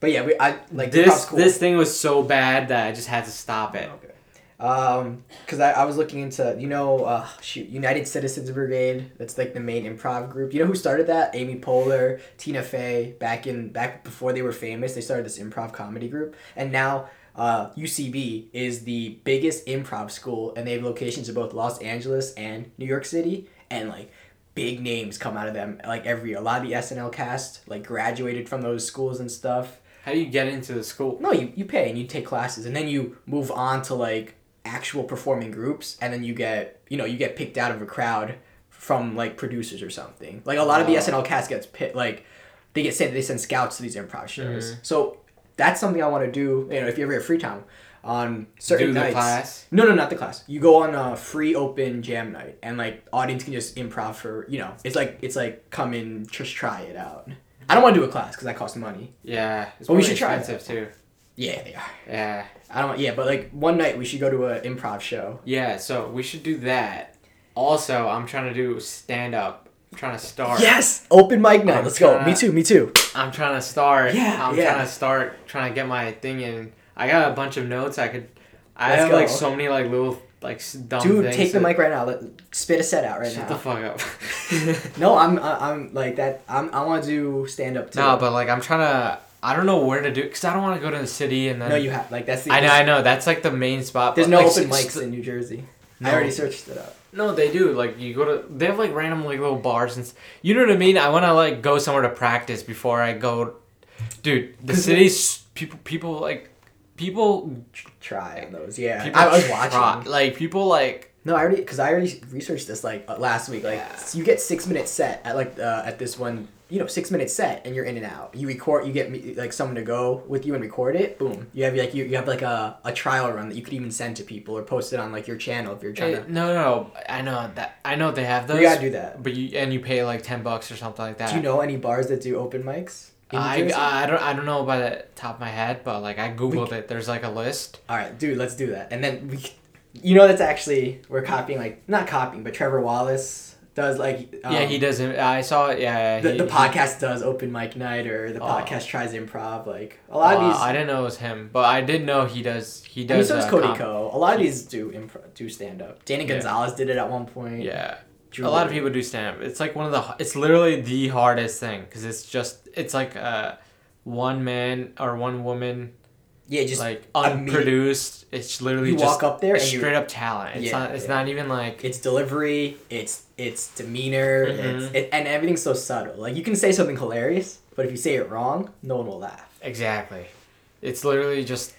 But yeah, we I like
this
cool.
this thing was so bad that I just had to stop it.
Okay. Um, because I, I was looking into you know uh shoot United Citizens Brigade. That's like the main improv group. You know who started that? Amy Poehler, Tina Fey. Back in back before they were famous, they started this improv comedy group, and now. Uh, UCB is the biggest improv school, and they have locations in both Los Angeles and New York City. And like, big names come out of them. Like every year. a lot of the SNL cast like graduated from those schools and stuff.
How do you get into the school?
No, you, you pay and you take classes and then you move on to like actual performing groups and then you get you know you get picked out of a crowd from like producers or something. Like a lot of the
Oh.
SNL cast gets pit like they get sent they send scouts to these improv shows.
Mhm.
So that's something I want to do. You know, if you ever have free time on certain
do the
nights.
class.
No, no, not the class. You go on a free open jam night, and like audience can just improv for you know. It's like it's like come and just try it out. I don't want to do a class because that costs money.
Yeah, it's
But we should try
expensive too.
Yeah, they are.
Yeah.
I don't. Yeah, but like one night we should go to an improv show.
Yeah, so we should do that. Also, I'm trying to do stand up. I'm trying to start.
Yes, open mic night.
I'm
Let's go.
trying
Me too. Me too.
I'm trying to start.
Yeah,
I'm
yeah.
trying to start trying to get my thing in. I got a bunch of notes I could I
Let's
have like so many like little like dumb
Dude, take the
that-
mic right now. Let, spit a set out right
Shut
now.
Shut the fuck up. [laughs]
no, I'm I- I'm like that. I'm I want to do stand up too.
no, but like I'm trying to I don't know where to do cuz I don't want to go to the city and then
no, you have like that's the.
I know I know that's like the main spot.
There's
but,
no
like,
open mics in New Jersey.
No.
I already searched it up.
No, they do. Like you go to, they have like random like little bars and. You know what I mean? I want to like go somewhere to practice before I go. Dude, the city's people. People like people.
Try on those. Yeah,
people
I was
try-
watching.
Like people like.
No, I already because I already researched this like uh, last week. Like
Yeah.
you get six minute set at like uh, at this one, you know, six minute set, and you're in and out. You record, you get like someone to go with you and record it. Boom, you have like you, you have like a, a trial run that you could even send to people or post it on like your channel if you're trying
eh,
to.
no, no, no. I know that. I know they have those.
You gotta do that.
But you and you pay like ten bucks or something like that.
Do you know any bars that do open mics?
I, I don't I don't know by the top of my head, but like I googled it. There's like a list.
All right, dude, let's do that. And then we, you know, that's actually we're copying like not copying, but Trevor Wallace does like um,
yeah, he doesn't. I saw it. Yeah,
the,
he-
the
he-
podcast does open mic night or the
Oh.
podcast tries improv like a lot of
Uh,
these
I didn't know it was him, but I did know he does. He
I mean,
does.
so does
uh,
Cody
com-
Co. A lot of these do improv, do stand up. Danny
Yeah.
Gonzalez did it at one point.
Yeah, A lot of people do stand up. It's like one of the. It's literally the hardest thing because it's just. It's like uh, one man or one woman
Yeah, just
like unproduced. It's literally
you
just
walk up there and
straight up talent. It's
Yeah,
not. It's
yeah.
not even like.
it's delivery, it's it's demeanor,
Mhm.
it's, it, and everything's so subtle. Like you can say something hilarious, but if you say it wrong, no one will laugh.
Exactly. It's literally just.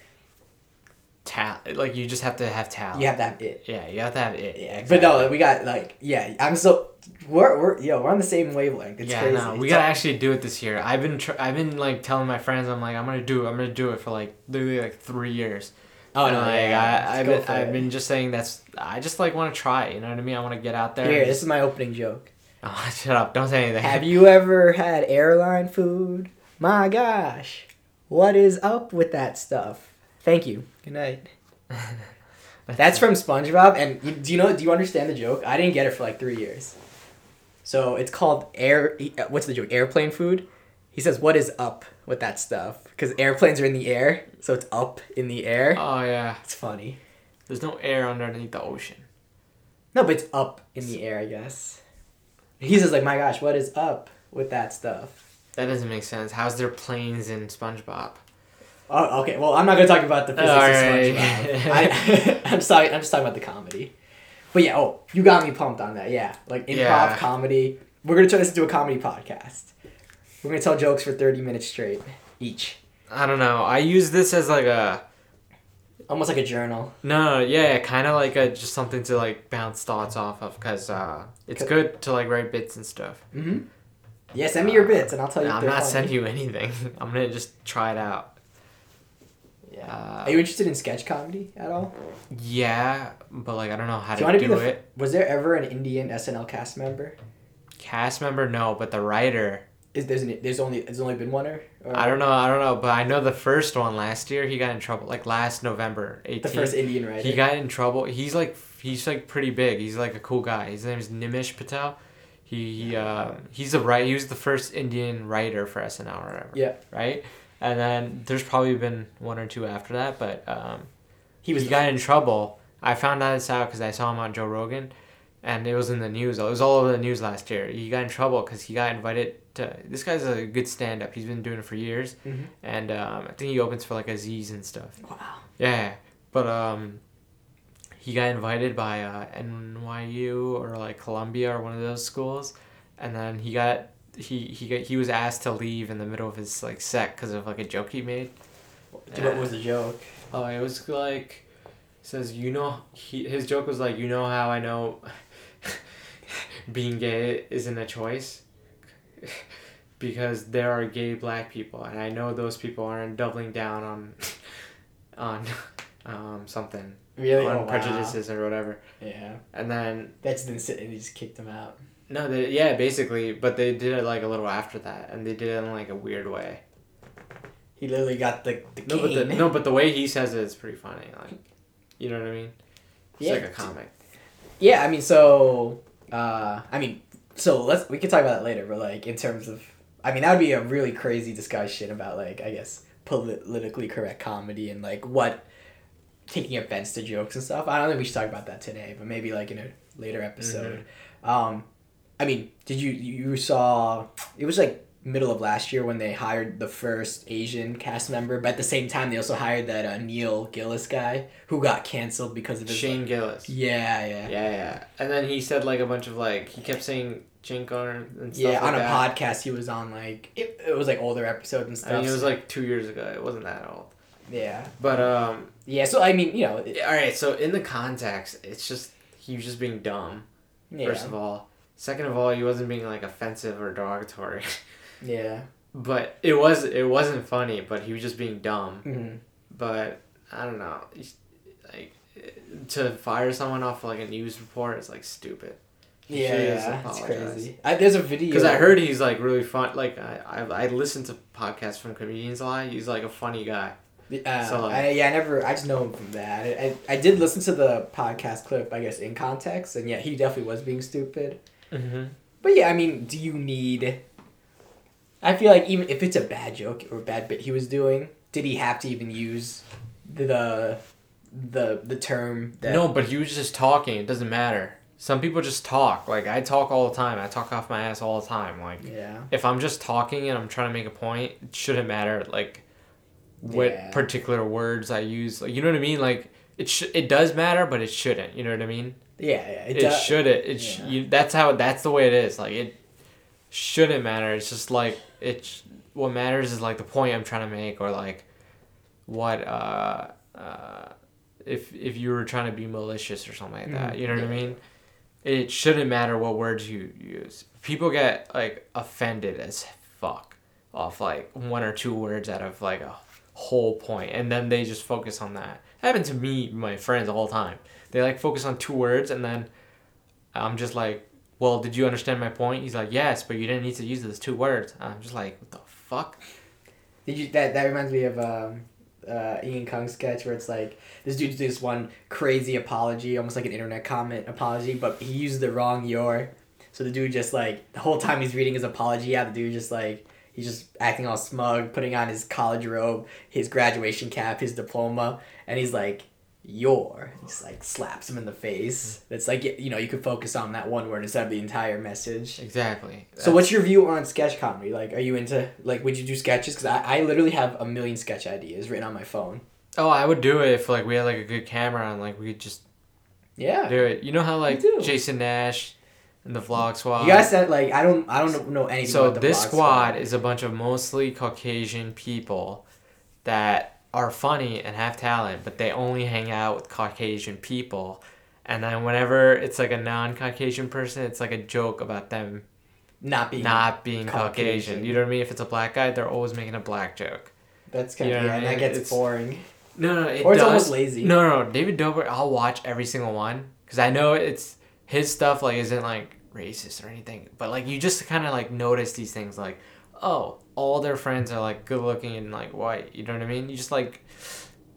Talent. Like you just have to have talent.
You have to have it.
Yeah, you have to have it.
Yeah,
exactly.
but no, we got like yeah. I'm so we're we're yo we're on the same wavelength. It's
yeah,
crazy.
no, we
It's
gotta
all-
actually do it this year. I've been tr- I've been like telling my friends I'm like I'm gonna do it. I'm gonna do it for like literally like three years.
Oh
And,
no,
like,
yeah,
I, I've been I've
it.
been just saying that's I just like want to try. it, You know what I mean? I want to get out there.
Here, this is my opening joke. [laughs]
Oh, shut up! Don't say anything.
Have you ever had airline food? My gosh, what is up with that stuff? Thank you. Good night. [laughs] That's from SpongeBob, and you, do you know? Do you understand the joke? I didn't get it for like three years. So it's called air. uh, What's the joke? Airplane food. He says, "What is up with that stuff?" Because airplanes are in the air, so it's up in the air.
Oh yeah.
It's funny.
There's no air underneath the ocean.
No, but it's up in the air, I guess. He says, "Like, my gosh, what is up with that stuff?"
That doesn't make sense. How's there planes in SpongeBob?
Oh, okay. Well, I'm not gonna talk about the physics of SpongeBob. [laughs] I, [laughs] I'm sorry. I'm just talking about the comedy. But yeah, oh, you got me pumped on that. Yeah, like improv
Yeah.
comedy. We're gonna turn this into a comedy podcast. We're gonna tell jokes for 30 minutes straight each,
I don't know. I use this as like a
almost like a journal.
no, yeah, kind of like a just something to like bounce thoughts off of because uh, it's good to like write bits and stuff.
Mm-hmm. Yeah, send me your bits and I'll tell you.
I'm not
funny.
sending you anything. [laughs] I'm gonna just try it out.
Yeah.
Uh,
Are you interested in sketch comedy at all?
Yeah, but like I don't know how
Do you
to do
the?
it.
Was there ever an Indian SNL cast member?
Cast member, no, but the writer.
Is there's an, there's only there's only been one or, or
I don't know. I don't know, but I know the first one last year he got in trouble. Like last November, 18th.
the first Indian writer.
He got in trouble. He's like he's like pretty big. He's like a cool guy. His name is Nimish Patel. He he uh, he's a right. He was the first Indian writer for SNL or whatever.
Yeah.
Right. And then there's probably been one or two after that, but um,
he was
he got in trouble. I found out this out because I saw him on Joe Rogan, and it was in the news. It was all over the news last year. He got in trouble because he got invited to. This guy's a good stand up. He's been doing it for years,
Mhm.
and um, I think he opens for like Aziz and stuff.
Wow.
Yeah, but um, he got invited by uh, NYU or like Columbia or one of those schools, and then he got he he got, he was asked to leave in the middle of his like set because of like a joke he made.
What was the joke?
Oh, it was like says you know he his joke was like you know how I know [laughs] being gay isn't a choice [laughs] because there are gay black people and I know those people aren't doubling down on [laughs] on um something
Really?
on
Oh, wow.
prejudices or whatever
Yeah.
and then
That's sit and he just kicked him out.
No they yeah basically but they did it like a little after that and they did it in like a weird way
He literally got the the
no but the no but the way he says it is pretty funny like you know what I mean it's
Yeah.
like a comic
Yeah, I mean, so uh, I mean, so let's we can talk about that later. But like in terms of, I mean, that would be a really crazy discussion about like I guess politically correct comedy and like what taking offense to jokes and stuff. I don't think we should talk about that today, but maybe like in a later episode. Um, I mean, did you you saw? It was like middle of last year when they hired the first Asian cast member, but at the same time they also hired that uh, Neil Gillis guy who got canceled because of his
Shane Gillis.
Yeah, yeah.
Yeah, yeah. And then he said like a bunch of like he kept saying Jinko and stuff.
Yeah,
like
on a
that.
podcast he was on like it, it was like older episodes and stuff.
I mean, it was like two years ago. It wasn't that old.
yeah,
But um,
yeah. So I mean, you know, it-
all right. So in the context, it's just he was just being dumb.
yeah,
First of all, second of all, he wasn't being like offensive or derogatory. [laughs]
yeah.
but it was it wasn't funny. But he was just being dumb.
Mhm.
But I don't know. Like to fire someone off like a news report is like stupid. He
Yeah,
should
yeah,
just
it's crazy. I, there's a video
Because I heard he's like really fun. Like I, I, I listen to podcasts from comedians a lot. He's like a funny guy.
Uh,
So, like-
I, yeah, I never. I just know him from that. I, I, I did listen to the podcast clip, I guess, in context, and yeah, he definitely was being stupid.
Mm-hmm.
But yeah, I mean, do you need? I feel like even if it's a bad joke or a bad bit he was doing, did he have to even use the the the term that?
No, but he was just talking. It doesn't matter. Some people just talk. Like I talk all the time. I talk off my ass all the time. Like
Yeah.
if I'm just talking and I'm trying to make a point, it shouldn't matter like what
Yeah.
particular words I use. Like you know what I mean? Like it sh- it does matter, but it shouldn't. You know what I mean?
Yeah, yeah.
It,
does-
shouldn't. It sh-
yeah.
you, that's how that's the way it is. Like it shouldn't matter. It's just like it. sh- What matters is like the point I'm trying to make, or like what uh uh if if you were trying to be malicious or something like that.
Mhm.
You know what I mean? It shouldn't matter what words you use. People get like offended as fuck off like one or two words out of like a whole point, and then they just focus on that. happened to me, my friends, all the time. They like focus on two words, and then I'm just like, "Well, did you understand my point?" He's like, "Yes, but you didn't need to use those two words." I'm just like, "What the fuck?"
Did you that that reminds me of um uh Ian Kung sketch where it's like this dude did this one crazy apology, almost like an internet comment apology, but he used the wrong your. So the dude just like the whole time he's reading his apology out, the dude just like he's just acting all smug, putting on his college robe, his graduation cap, his diploma, and he's like your just like slaps him in the face. Mm-hmm. It's like you know you could focus on that one word instead of the entire message.
Exactly.
So what's your view on sketch comedy? Like, are you into like would you do sketches? Because I, I literally have a million sketch ideas written on my phone.
Oh, I would do it if like we had like a good camera and like we could just
Yeah,
do it. You know how like. Jason Nash and the Vlog Squad.
you guys said like I don't I don't know anything.
So
about the
this
Vlog
squad is a bunch of mostly Caucasian people that are funny and have talent, but they only hang out with Caucasian people. And then whenever it's like a non-Caucasian person, it's like a joke about them
not being
not being Caucasian.
Caucasian.
You know what I mean? If it's a black guy, they're always making a black joke.
That's kind
You
of
know
yeah,
I
and
mean?
that gets
It's-
boring.
No, no, it
Or it's
does.
almost lazy.
No, no, no. David Dobrik, I'll watch every single one because I know it's his stuff. Like, isn't like racist or anything, but like you just kind of like notice these things. Like, oh, all their friends are like good looking and like white. You know what I mean? You just like,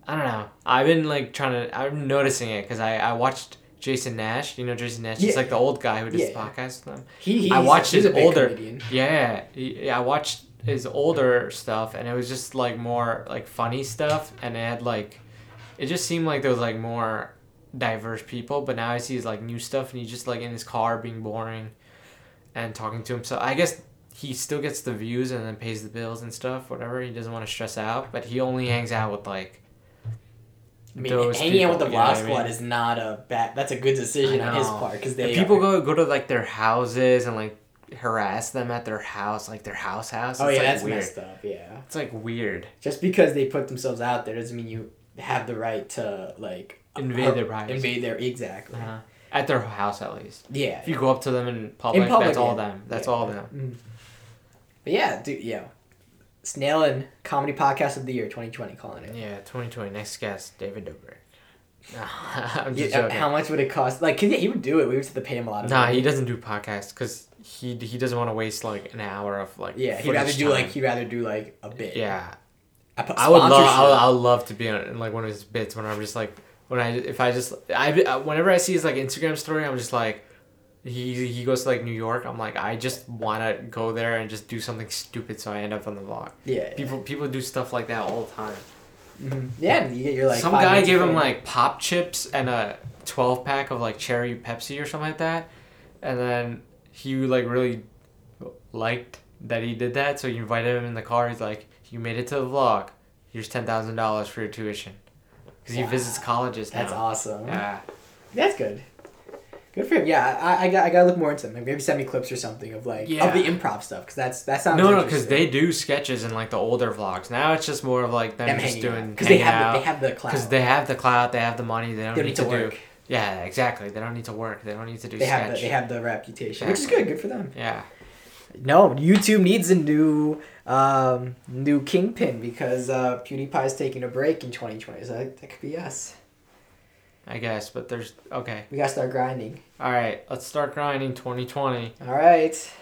I don't know. I've been like trying to. I'm noticing it because I I watched Jason Nash. You know Jason Nash.
Yeah.
He's like the old guy who does
Yeah.
podcast with them.
He, he's,
I watched
he's
his older-
comedian.
Yeah, yeah, I watched his older stuff, and it was just like more like funny stuff, and it had like, it just seemed like there was like more diverse people. But now I see his like new stuff, and he's just like in his car being boring, and talking to himself. I guess he still gets the views and then pays the bills and stuff. Whatever, he doesn't want to stress out, but he only hangs out with like.
I mean, hanging out with the
people,
Vlog
what I mean?
Squad is not a bad. That's a good decision on his part because
And
they
people
are-
go go to like their houses and like harass them at their house, like their house house.
Oh
It's,
yeah,
like,
that's
weird.
messed up. Yeah.
It's like weird.
just because they put themselves out there doesn't mean you have the right to like
Invade
har-
their privacy.
invade their exactly
Uh-huh. At their house, at least.
yeah
If you go up to them in public,
public,
that's all them. That's
Yeah.
all them.
Mm. But yeah dude yeah snail and comedy podcast of the year 2020 calling it
Yeah, 2020. Next guest, David Dobrik. [laughs] I'm just
yeah,
joking.
how much would it cost like 'cause, yeah, he would do it we would have to pay him a lot of money.
Nah,
money
he doesn't do podcasts because he he doesn't want to waste like an hour of like.
yeah he'd rather do
time.
like he'd rather do like a bit
Yeah, I would love. I would. I would love to be on in like one of his bits when I'm just like when I if I just I- whenever I see his like Instagram story, I'm just like. He, he goes to like New York. I'm like I just want to go there and just do something stupid so I end up on the vlog.
yeah
People people do stuff like that all the time.
hmm yeah you get your like
Some guy gave him like pop chips and a twelve pack of like cherry Pepsi or something like that, and then he like really liked that he did that, so he invited him in the car. He's like, "You made it to the vlog. Here's ten thousand dollars for your tuition," because he visits colleges now.
that's awesome
Yeah,
That's good. Good for him. Yeah, I, I got I gotta look more into them. Like maybe send me clips or something of like
Yeah.
of the improv stuff because that's that sounds
no, no, because they do sketches in like the older vlogs. Now it's just more of like them,
them
just doing
because they have the,
out.
they have the clout.
because they have the clout, they have the money, they don't,
They don't
need to,
work.
do. Yeah, exactly. They don't need to work. They don't need to do
They have the, they have the reputation, which is good. Good for them.
yeah.
No, YouTube needs a new um new kingpin because uh, PewDiePie's taking a break in 2020. So that, that could be us.
I guess, but there's okay.
We gotta start grinding.
All right, let's start grinding 2020.
All right.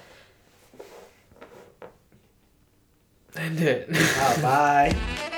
End it.
Oh, bye. [laughs]